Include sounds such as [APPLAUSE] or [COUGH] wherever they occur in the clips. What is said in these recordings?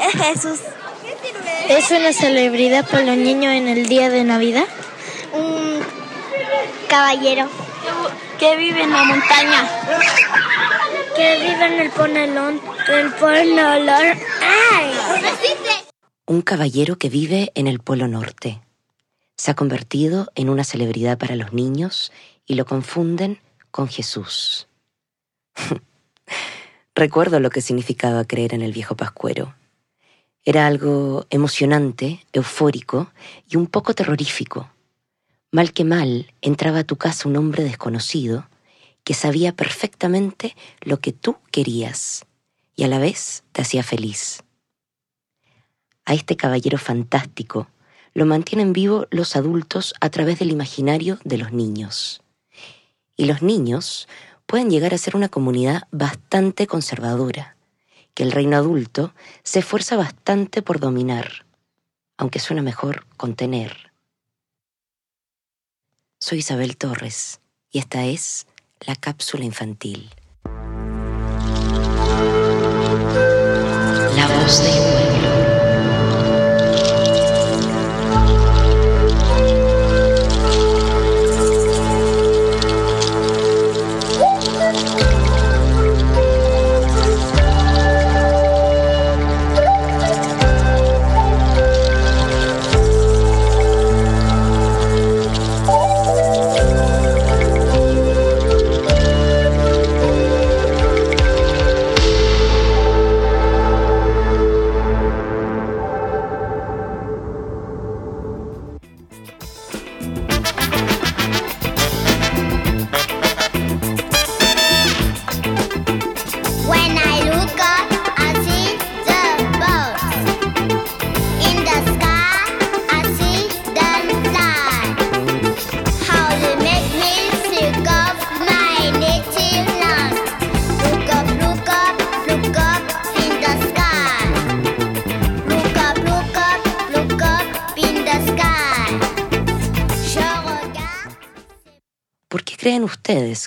Es Jesús. ¿Es una celebridad para los niños en el día de Navidad? Un caballero. Que vive en la montaña. Que vive en el ponelón. El ponolor. ¡Ay! Un caballero que vive en el Polo Norte. Se ha convertido en una celebridad para los niños y lo confunden con Jesús. [LAUGHS] Recuerdo lo que significaba creer en el viejo Pascuero. Era algo emocionante, eufórico y un poco terrorífico. Mal que mal, entraba a tu casa un hombre desconocido que sabía perfectamente lo que tú querías y a la vez te hacía feliz. A este caballero fantástico lo mantienen vivo los adultos a través del imaginario de los niños. Y los niños pueden llegar a ser una comunidad bastante conservadora, que el reino adulto se esfuerza bastante por dominar, aunque suena mejor contener. Soy Isabel Torres y esta es la cápsula infantil. La voz del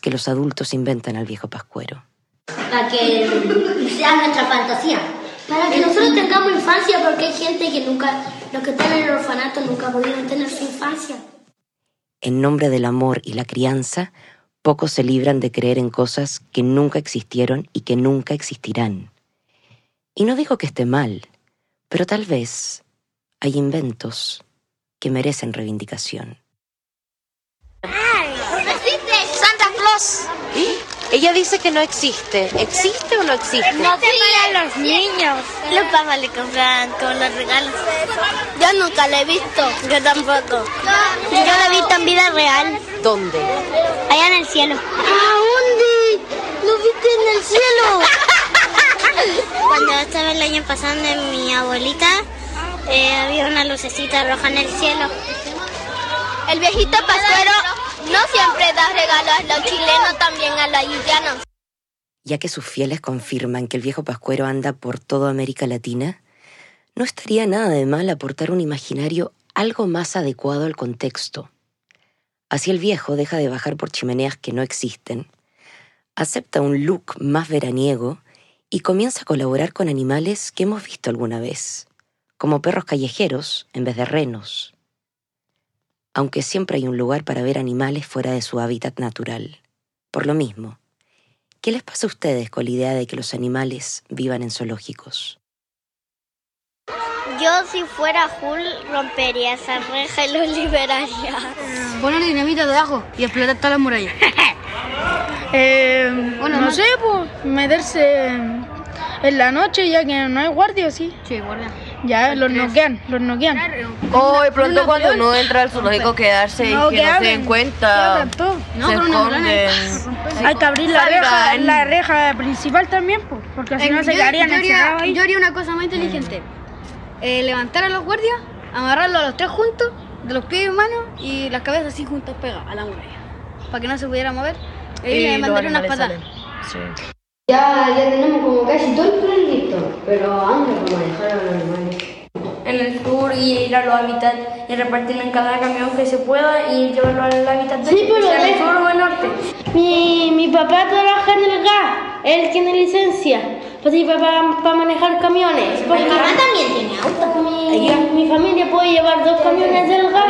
que los adultos inventan al viejo Pascuero? para que sea nuestra fantasía. Para que nosotros tengamos infancia, porque hay gente que nunca, los que están en el orfanato nunca pudieron tener su infancia. En nombre del amor y la crianza, pocos se libran de creer en cosas que nunca existieron y que nunca existirán. Y no digo que esté mal, pero tal vez hay inventos que merecen reivindicación. Ella dice que no existe. ¿Existe o no existe? No para los niños. Los papás le compran todos los regalos. Yo nunca la he visto. Yo tampoco. Yo la he visto en vida real. ¿Dónde? Allá en el cielo. ¿A dónde? ¿Lo viste en el cielo? [LAUGHS] Cuando estaba el año pasado de mi abuelita, eh, había una lucecita roja en el cielo. El viejito pascuero no siempre da regalos a los chilenos, también a los haitianos. Ya que sus fieles confirman que el viejo Pascuero anda por toda América Latina, no estaría nada de mal aportar un imaginario algo más adecuado al contexto. Así el viejo deja de bajar por chimeneas que no existen, acepta un look más veraniego y comienza a colaborar con animales que hemos visto alguna vez, como perros callejeros en vez de renos. Aunque siempre hay un lugar para ver animales fuera de su hábitat natural. Por lo mismo, ¿qué les pasa a ustedes con la idea de que los animales vivan en zoológicos? Yo si fuera Hulk rompería esa reja y los liberaría. [LAUGHS] Poner dinamita debajo y explotar todas las murallas. [LAUGHS] Eh, Bueno, no no- sé, pues, meterse en la noche ya que no hay guardia, sí. Sí, guardia. Ya los noquean, los noquean. O de pronto cuando uno entra al zoológico quedarse No, y que, no se den cuenta. No, se esconden. Hay que abrir la reja, la reja principal también, pues, porque si no se quedarían yo, haría, encerrados ahí. yo haría una cosa más inteligente. Eh, levantar a los guardias, amarrarlos a los tres juntos, de los pies y manos, y las cabezas así juntas pegadas a la muralla. Para que no se pudiera mover. Y, Y le los mandaría unas patadas. Ya, ya tenemos como casi todo el plan pero ¿a dónde vamos a dejar a los animales? en el sur y ir a los hábitats y repartirlo en cada camión que se pueda y llevarlo al hábitat Sí, pero sea el de- sur o el norte. Mi, mi papá trabaja en el gas, él tiene licencia. Pues sí, para manejar camiones. Mi mamá también tiene auto. Y mi familia puede llevar dos camiones del gas.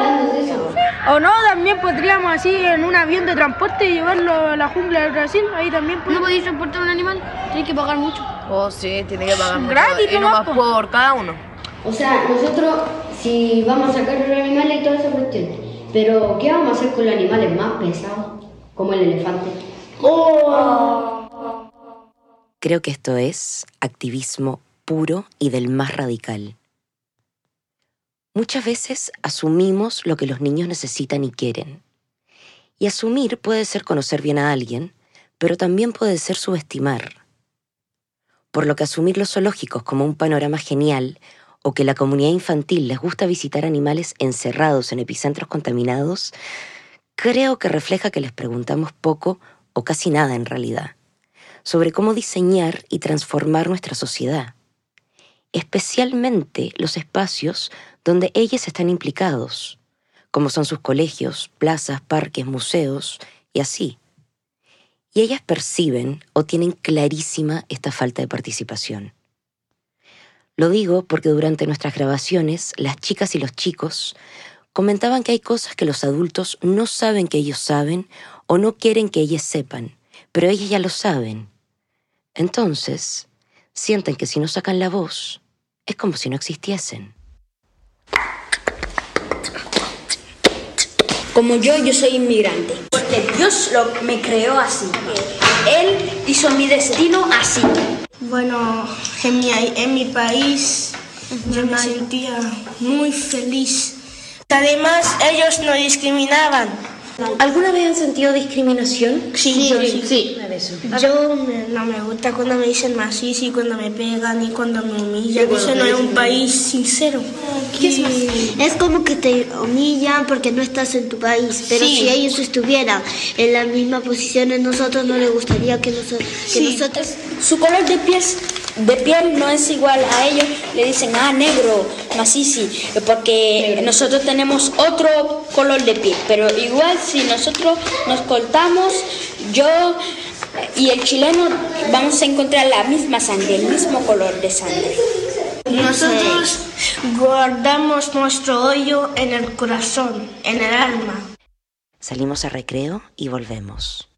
O no, también podríamos así en un avión de transporte llevarlo a la jungla del Brasil. Ahí también ¿No podéis transportar un animal? Tienes que pagar mucho. Oh, sí, tiene que pagar mucho. Gratis, y nomás, nomás po. por cada uno. O sea, nosotros si vamos a sacar los animales y toda esa cuestión, pero ¿qué vamos a hacer con los animales más pesados? Como el elefante. Creo que esto es activismo puro y del más radical. Muchas veces asumimos lo que los niños necesitan y quieren. Y asumir puede ser conocer bien a alguien, pero también puede ser subestimar. Por lo que asumir los zoológicos como un panorama genial o que la comunidad infantil les gusta visitar animales encerrados en epicentros contaminados, creo que refleja que les preguntamos poco o casi nada en realidad sobre cómo diseñar y transformar nuestra sociedad, especialmente los espacios donde ellos están implicados, como son sus colegios, plazas, parques, museos y así. Y ellas perciben o tienen clarísima esta falta de participación. Lo digo porque durante nuestras grabaciones las chicas y los chicos comentaban que hay cosas que los adultos no saben que ellos saben o no quieren que ellos sepan, pero ellas ya lo saben. Entonces, sienten que si no sacan la voz, es como si no existiesen. Como yo, yo soy inmigrante. Porque Dios lo, me creó así. Él hizo mi destino así. Bueno, en mi, en mi país yo me sentía muy feliz. Además, ellos no discriminaban. ¿Alguna vez han sentido discriminación? Sí, yo sí. Sí. Yo me- no me gusta cuando me dicen macizo y cuando me pegan y cuando me humillan. Eso no es un país sincero. Es como que te humillan porque no estás en tu país, pero Sí. si ellos estuvieran en la misma posición en nosotros, no les gustaría que, noso- que Sí. nosotros... Su color de piel, de piel no es igual a ellos. Le dicen, ah, negro, macizi, porque nosotros tenemos otro color de piel. Pero igual si nosotros nos cortamos, yo y el chileno vamos a encontrar la misma sangre, el mismo color de sangre. Nosotros guardamos nuestro hoyo en el corazón, en el alma. Salimos a recreo y volvemos.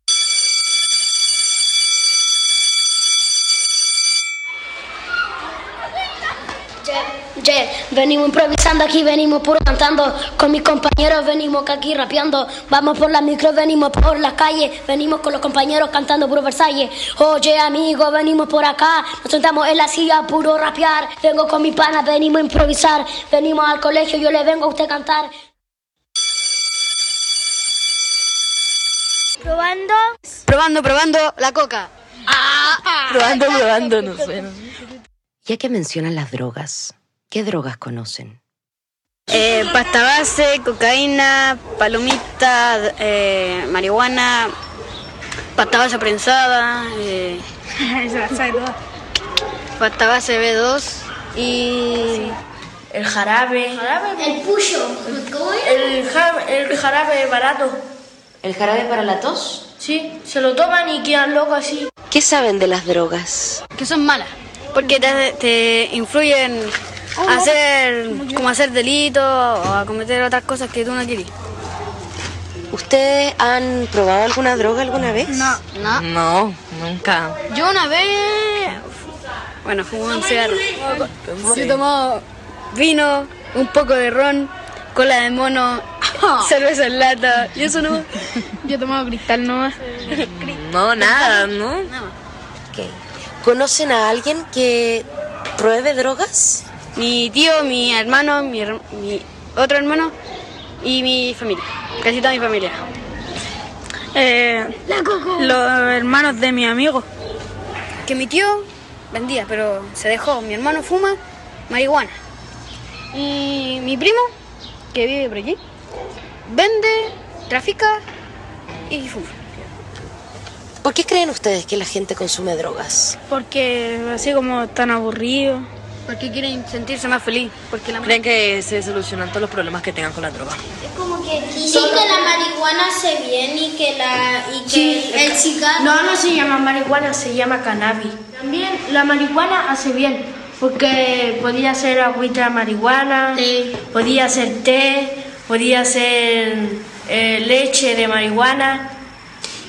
Ye, venimos improvisando aquí, venimos puro cantando. Con mis compañeros venimos aquí rapeando. Vamos por la micro, venimos por la calle. Venimos con los compañeros cantando puro Versalles. Oye, amigo, venimos por acá. Nos sentamos en la silla, puro rapear. Vengo con mi pana, venimos a improvisar. Venimos al colegio, yo le vengo a usted cantar. Probando. Probando, probando la coca. Probando, probando, no sé. Ya que mencionan las drogas, ¿qué drogas conocen? Eh, pasta base, cocaína, palomita, eh, marihuana, pasta base prensada, eh, [LAUGHS] pasta base B2 y El jarabe. El puyo. El, ja- el jarabe barato. ¿El jarabe para la tos? Sí, se lo toman y quedan locos así. ¿Qué saben de las drogas? que son malas porque te, te influyen a hacer como hacer delitos o a cometer otras cosas que tú no quieres. ¿Ustedes han probado alguna droga alguna vez? No, no. No, nunca. Yo una vez, bueno, fumé un cigarro. Yo tomado vino, un poco de ron, cola de mono, [LAUGHS] cerveza en lata y eso no. Yo he tomado cristal nomás. [LAUGHS] No, nada, ¿no? Ok. ¿Conocen a alguien que pruebe drogas? Mi tío, mi hermano, mi, mi otro hermano y mi familia, casi toda mi familia. Eh, los hermanos de mi amigo. Que mi tío vendía, pero se dejó. Mi hermano fuma marihuana. Y mi primo, que vive por aquí, vende, trafica y fuma. ¿Por qué creen ustedes que la gente consume drogas? Porque así como tan aburrido. Porque quieren sentirse más feliz. Porque la Creen que se solucionan todos los problemas que tengan con la droga. Es como que dicen que la marihuana hace bien y que la y que el cigarro No, no se llama marihuana, se llama cannabis. También la marihuana hace bien, porque podía ser agüita de marihuana, podía ser té, podía ser eh, leche de marihuana.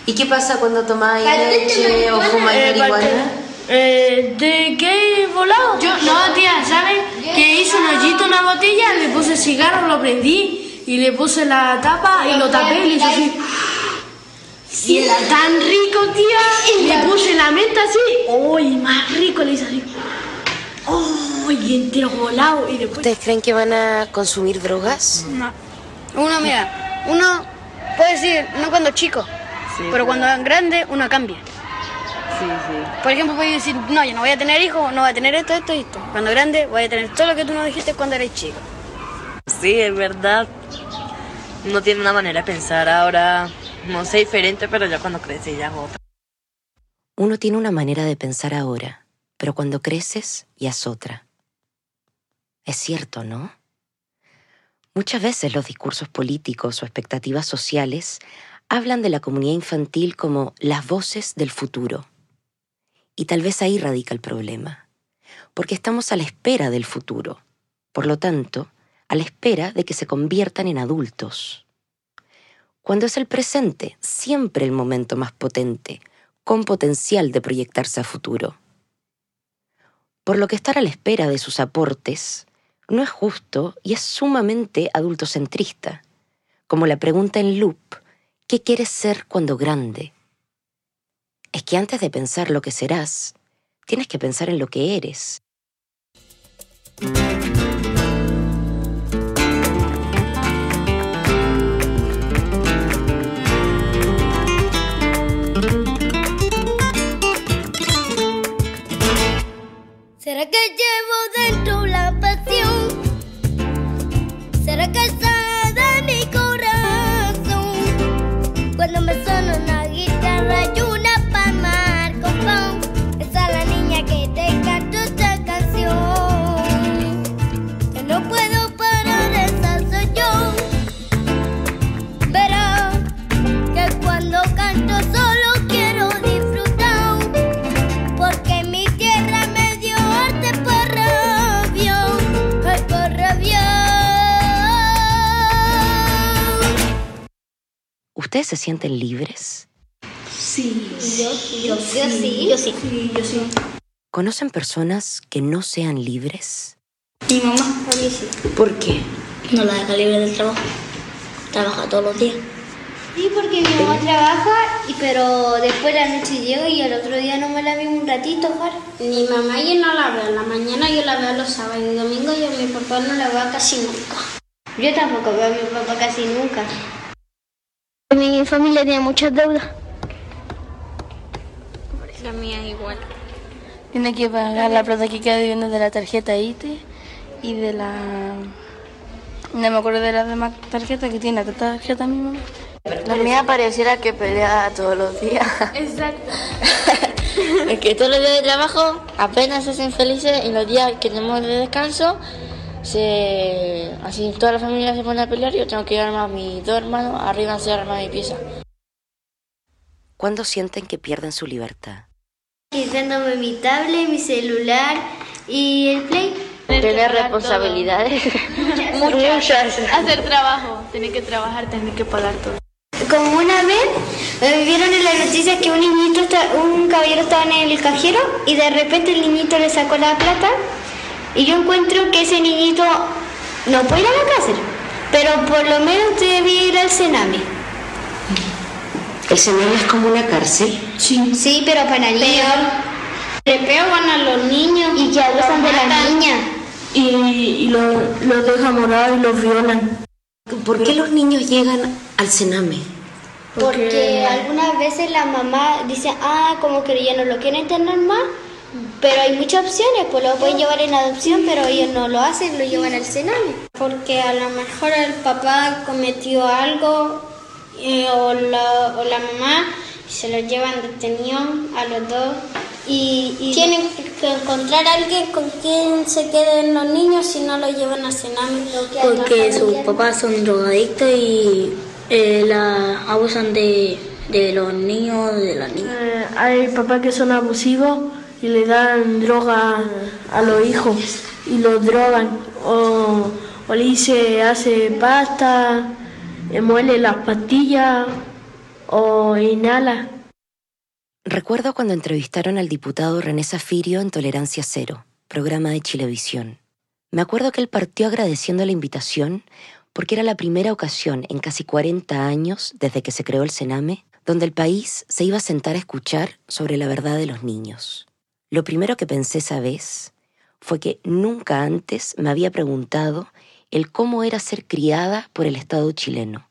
¿Y qué pasa cuando tomáis leche o marihuana. fumáis Eh, marihuana? Eh, ¿De qué volado? Yo, no, tía, ¿sabes? Que hice un hoyito en una botella, le puse cigarro, lo prendí y le puse la tapa y lo tapé y le hice así. Y era tan rico, tía. Le puse la menta así. ¡Uy, más rico! Le hice así. ¡Uy, entero volado! Y después. ¿Ustedes creen que van a consumir drogas? No. Uno, mira, uno puede decir, no cuando es chico, pero cuando es grande, uno cambia. Sí, sí. Por ejemplo, puedes decir, no, yo no voy a tener hijos, no voy a tener esto, esto y esto. Cuando grande, voy a tener todo lo que tú no dijiste cuando eres chico. Sí, es verdad. Uno tiene una manera de pensar ahora, no sé, diferente, pero ya cuando crece ya es otra. Uno tiene una manera de pensar ahora, pero cuando creces ya es otra. Es cierto, ¿no? Muchas veces los discursos políticos o expectativas sociales hablan de la comunidad infantil como las voces del futuro. Y tal vez ahí radica el problema, porque estamos a la espera del futuro, por lo tanto, a la espera de que se conviertan en adultos. Cuando es el presente, siempre el momento más potente, con potencial de proyectarse a futuro. Por lo que estar a la espera de sus aportes no es justo y es sumamente adultocentrista, como la pregunta en loop, ¿qué quieres ser cuando grande? Es que antes de pensar lo que serás, tienes que pensar en lo que eres. ¿Será que llevo dentro la se sienten libres? Sí. Yo, yo, sí, yo sí. yo sí. ¿Conocen personas que no sean libres? Mi mamá, a mí sí. ¿Por qué? No la deja libre del trabajo. Trabaja todos los días. Sí, porque mi mamá trabaja, y, pero después la noche llega y el otro día no me la vi un ratito jugar. Mi mamá yo no la veo en la mañana, yo la veo los sábados y domingos y a mi papá no la veo casi nunca. Yo tampoco veo a mi papá casi nunca. Mi familia tiene muchas deudas. La mía igual. Tiene que pagar la plata que queda debiendo de la tarjeta ITE y de la... No me acuerdo de las demás tarjetas que tiene la tarjeta mi mamá. La mía pareciera que pelea todos los días. Exacto. [LAUGHS] Es que todos los días de trabajo apenas se hacen felices y los días que tenemos de descanso, se, así toda la familia se pone a pelear y yo tengo que llevarme a mis dos hermanos arriba a hacer armar mi pieza. ¿Cuándo sienten que pierden su libertad? Quitándome mi tablet, mi celular y el play. Tener responsabilidades. [LAUGHS] Muchas. Hacer trabajo. Tener que trabajar, tener que pagar todo. Como una vez me vieron en las noticias que un niñito, está- un caballero estaba en el cajero y de repente el niñito le sacó la plata y yo encuentro que ese niñito no puede ir a la cárcel, pero por lo menos debe ir al Sename. ¿El Sename es como una cárcel? Sí. Sí, pero para niños. Le pegan a los niños y que abusan de la niña. Y, y lo- los dejan morar y los violan. ¿Por qué los niños llegan al Sename? Porque algunas veces la mamá dice, ah, como que ya no lo quieren tener más, pero hay muchas opciones, pues lo pueden llevar en adopción, pero ellos no lo hacen, lo llevan al Sename. Porque a lo mejor el papá cometió algo eh, o, la, o la mamá se lo llevan detenido a los dos. Y, y tienen que encontrar a alguien con quien se queden los niños si no lo llevan al Sename. Porque sus papás son drogadictos y eh, la abusan de, de los niños, de las niñas. Eh, hay papás que son abusivos y le dan droga a los hijos y los drogan. O, o le dice, hace pasta, muele las pastillas o inhala. Recuerdo cuando entrevistaron al diputado René Zafirio en Tolerancia Cero, programa de Chilevisión. Me acuerdo que él partió agradeciendo la invitación porque era la primera ocasión en casi 40 años desde que se creó el Sename donde el país se iba a sentar a escuchar sobre la verdad de los niños. Lo primero que pensé esa vez fue que nunca antes me había preguntado el cómo era ser criada por el Estado chileno.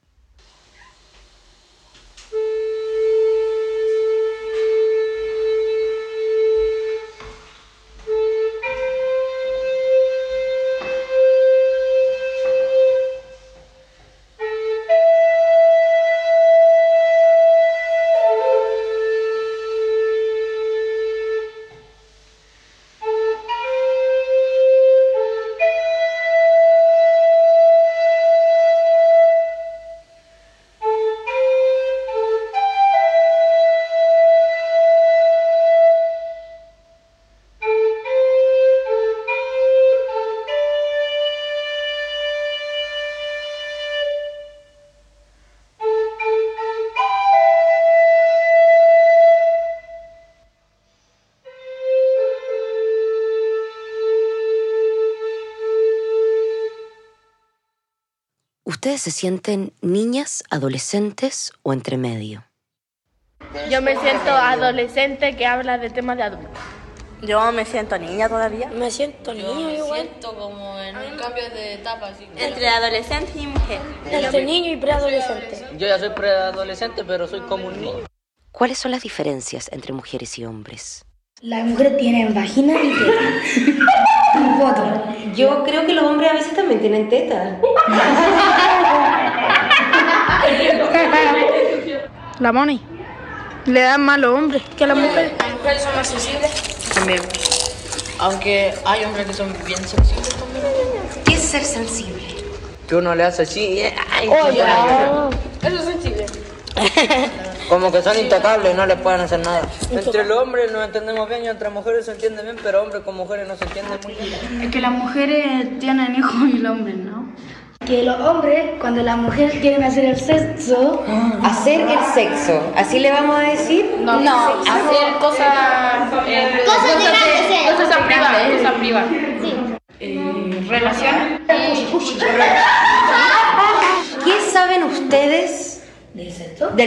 ¿Ustedes se sienten niñas, adolescentes o entre medio? Yo me siento adolescente que habla de temas de adultos. Yo me siento niña todavía. Me siento Yo niño me igual. siento como en un cambio de etapa. Así. Entre adolescente y mujer. Entre niño y preadolescente. Yo ya soy preadolescente, pero soy como un niño. ¿Cuáles son las diferencias entre mujeres y hombres? Las mujeres tienen vagina y teta. [LAUGHS] Yo creo que los hombres a veces también tienen tetas. [LAUGHS] La money. Le dan más a los hombres que a las mujeres. Las mujeres son más sensibles. También. Aunque hay hombres que son bien sensibles también. ¿Qué es ser sensible? Que uno le hace así y... ¡ay! Oye, eso es sensible. [LAUGHS] Como que son intocables, no les pueden hacer nada. Entre los hombres nos entendemos bien y entre mujeres se entiende bien, pero hombres con mujeres no se entienden muy bien. Es que las mujeres tienen hijos y los hombres no. Que los hombres, cuando las mujeres quieren hacer el sexo, Hacer el sexo. ¿Así le vamos a decir? No, hacer cosas. eh, Cosas de grandes, Cosas privadas, cosas privadas. Eh, relaciones. [LAUGHS] ¿Qué saben ustedes del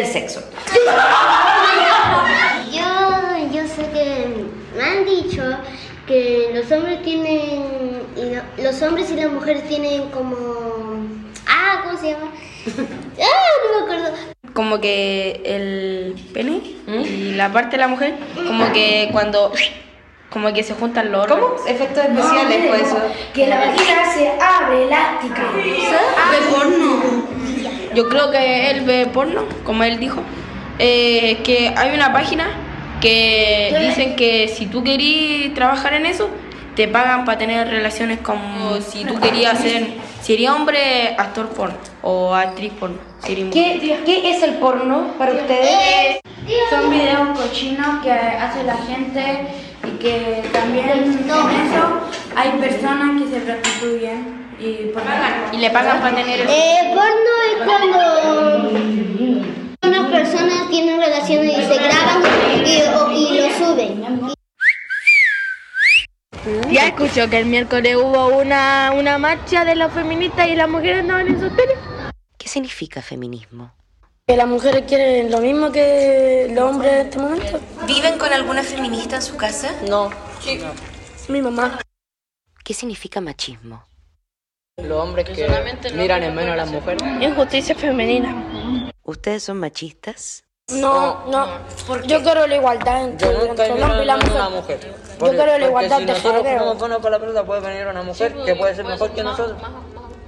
sexo? [LAUGHS] Yo, yo sé que me han dicho que los hombres tienen, no- los hombres y las mujeres tienen como, ah, ¿cómo se llama? Ah, no me acuerdo. Como que el pene y la parte de la mujer, como que cuando. Como que se juntan los órganos. ¿Cómo? Efectos especiales, pues eso. que la vagina se abre elástica. Ve porno. Yo creo que él ve porno, como él dijo. Eh, que hay una página que dicen que si tú querías trabajar en eso, te pagan para tener relaciones como si tú querías ser, si eres hombre, actor porno o actriz porno. si. ¿Qué, qué es el porno para ustedes? Son videos cochinos que hace la gente y que también en eso hay personas que se prostituyen y por Y le pagan para tener eso. Eh, porno es cuando unas personas tienen relaciones y se graban y, o- y lo suben. Ya escuchó que el miércoles hubo una, una marcha de las feministas y las mujeres andaban en sus tenis. ¿Qué significa feminismo? Que las mujeres quieren lo mismo que los hombres en este momento. ¿Viven con alguna feminista en su casa? No. Mi mamá. ¿Qué significa machismo? Los hombres que miran en menos a las mujeres. Injusticia femenina. ¿Ustedes son machistas? No, no. Yo quiero la igualdad entre, Yo nunca entre he el hombre y la mujer. una mujer. Yo quiero la porque igualdad si de nosotros género. somos buenos para la pelota, puede venir una mujer que puede ser mejor que nosotros.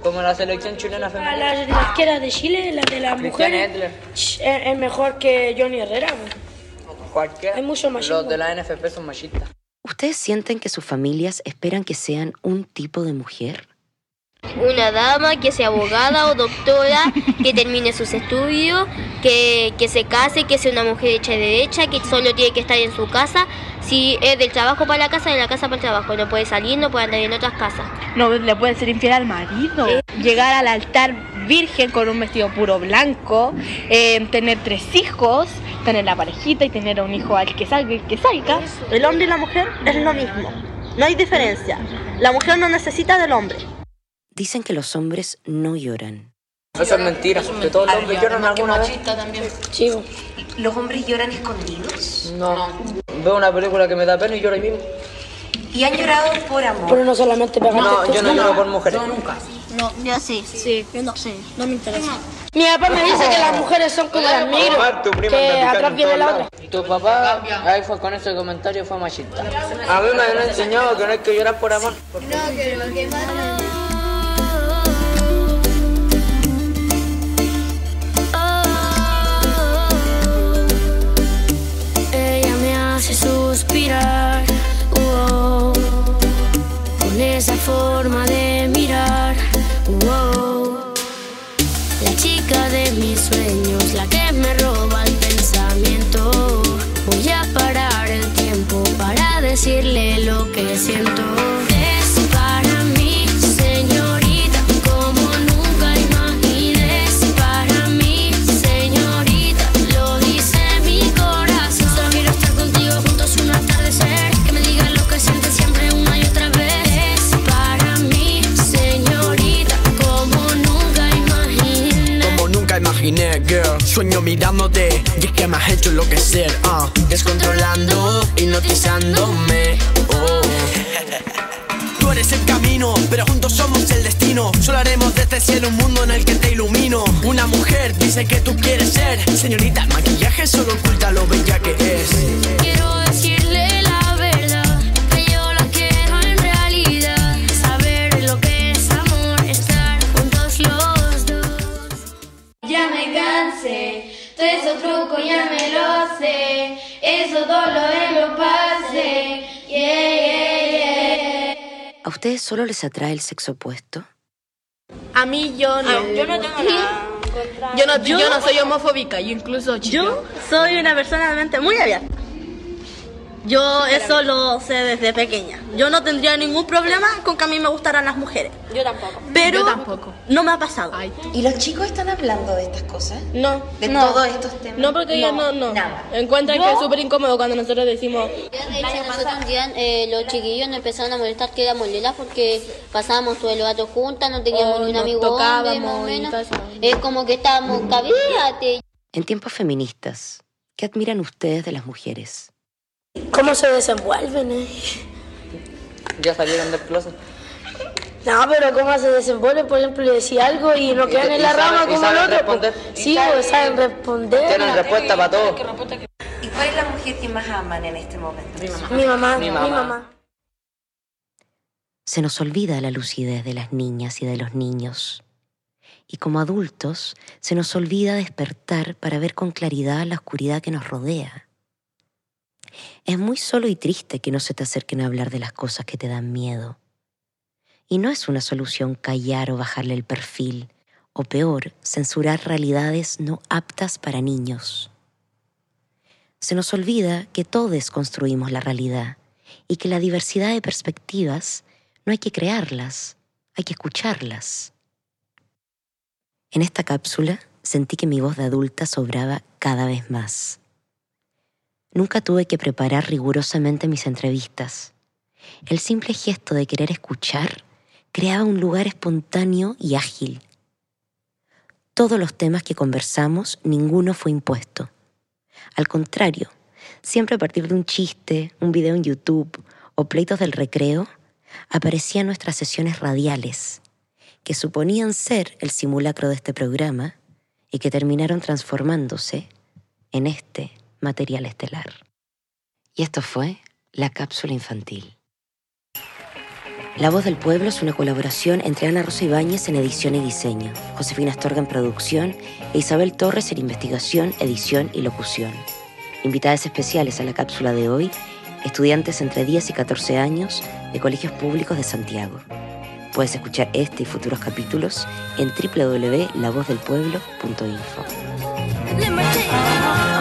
Como la selección chilena femenina. la, la arquera de Chile, la de las mujeres, es, es mejor que Johnny Herrera. pues. Cualquiera. Hay mucho machismo. Los de la NFP son machistas. ¿Ustedes sienten que sus familias esperan que sean un tipo de mujer? Una dama que sea abogada o doctora, que termine sus estudios, que, que se case, que sea una mujer hecha y derecha, que solo tiene que estar en su casa Si es del trabajo para la casa, de la casa para el trabajo. No puede salir, no puede andar en otras casas. No le puede ser infiel al marido. Llegar al altar virgen con un vestido puro blanco, eh, tener tres hijos, tener la parejita y tener un hijo al que salga y que salga. El hombre y la mujer es lo mismo. No hay diferencia. La mujer no necesita del hombre. Dicen que los hombres no lloran. Eso es mentira, que todos los hombres lloran alguna vez. Sí. ¿Los hombres lloran escondidos? No. Veo una película que me da pena y lloro ahí mismo. ¿Y han llorado por amor? Pero no solamente pegarte No, yo no lloro por mujeres. No, yo sí. Sí, yo no sé, no me interesa. Mi papá me dice que las mujeres son como las prima que atrás viene en la otra. Tu papá, ahí fue con ese comentario, fue machista. A mí me han enseñado que no hay que llorar por amor. Ella me hace suspirar, oh, con esa forma de mirar, oh, la chica de mis sueños, la que me roba el pensamiento. Voy a parar el tiempo para decirle lo que siento. Sueño mirándote y es que me has hecho enloquecer ah. Descontrolando, hipnotizándome oh. [LAUGHS] Tú eres el camino, pero juntos somos el destino Solo haremos de este cielo un mundo en el que te ilumino Una mujer dice que tú quieres ser Señorita, el maquillaje solo oculta lo bella que es Quiero decirle ustedes solo les atrae el sexo opuesto? A mí yo no. yo no tengo nada. Yo no, yo, Yo- no soy homofóbica, yo incluso chico. Yo soy una persona de mente muy abierta. Yo eso lo sé desde pequeña. Yo no tendría ningún problema con que a mí me gustaran las mujeres. Yo tampoco. Pero Yo tampoco. no me ha pasado. ¿Y los chicos están hablando de estas cosas? No. ¿De no. todos estos temas? No, porque ellos no, no. Nada. Encuentran Yo- que es súper incómodo cuando nosotros decimos. De hecho, nosotros un día, eh, los chiquillos nos empezaron a molestar que éramos lelas porque pasábamos todo el rato juntas, no teníamos Oh, ni un amigo hombre, tocábamos más o menos. Es como que estábamos, cabíate. En tiempos feministas, ¿qué admiran ustedes de las mujeres? ¿Cómo se desenvuelven? eh? Ya salieron del closet. No, pero cómo se desenvuelven, por ejemplo, le decía algo y no quedan en la saben- rama como el saben otro. responder. pues. Sí, pues saben responder. Tienen respuesta para todo. ¿Y cuál es la mujer que más aman en este momento? Mi mamá. Mi mamá, Mi mi mamá. mamá. Se nos olvida la lucidez de las niñas y de los niños. Y como adultos, se nos olvida despertar para ver con claridad la oscuridad que nos rodea. Es muy solo y triste que no se te acerquen a hablar de las cosas que te dan miedo. Y no es una solución callar o bajarle el perfil, o peor, censurar realidades no aptas para niños. Se nos olvida que todos construimos la realidad y que la diversidad de perspectivas no hay que crearlas, hay que escucharlas. En esta cápsula sentí que mi voz de adulta sobraba cada vez más. Nunca tuve que preparar rigurosamente mis entrevistas. El simple gesto de querer escuchar creaba un lugar espontáneo y ágil. Todos los temas que conversamos, ninguno fue impuesto. Al contrario, siempre a partir de un chiste, un video en YouTube o pleitos del recreo, aparecían nuestras sesiones radiales, que suponían ser el simulacro de este programa y que terminaron transformándose en este material estelar. Y esto fue la cápsula infantil. La Voz del Pueblo es una colaboración entre Ana Rosa Ibáñez en edición y diseño, Josefina Astorga en producción e Isabel Torres en investigación, edición y locución. Invitadas especiales a la cápsula de hoy, estudiantes entre 10 y 14 años de colegios públicos de Santiago. Puedes escuchar este y futuros capítulos en www.lavozdelpueblo.info.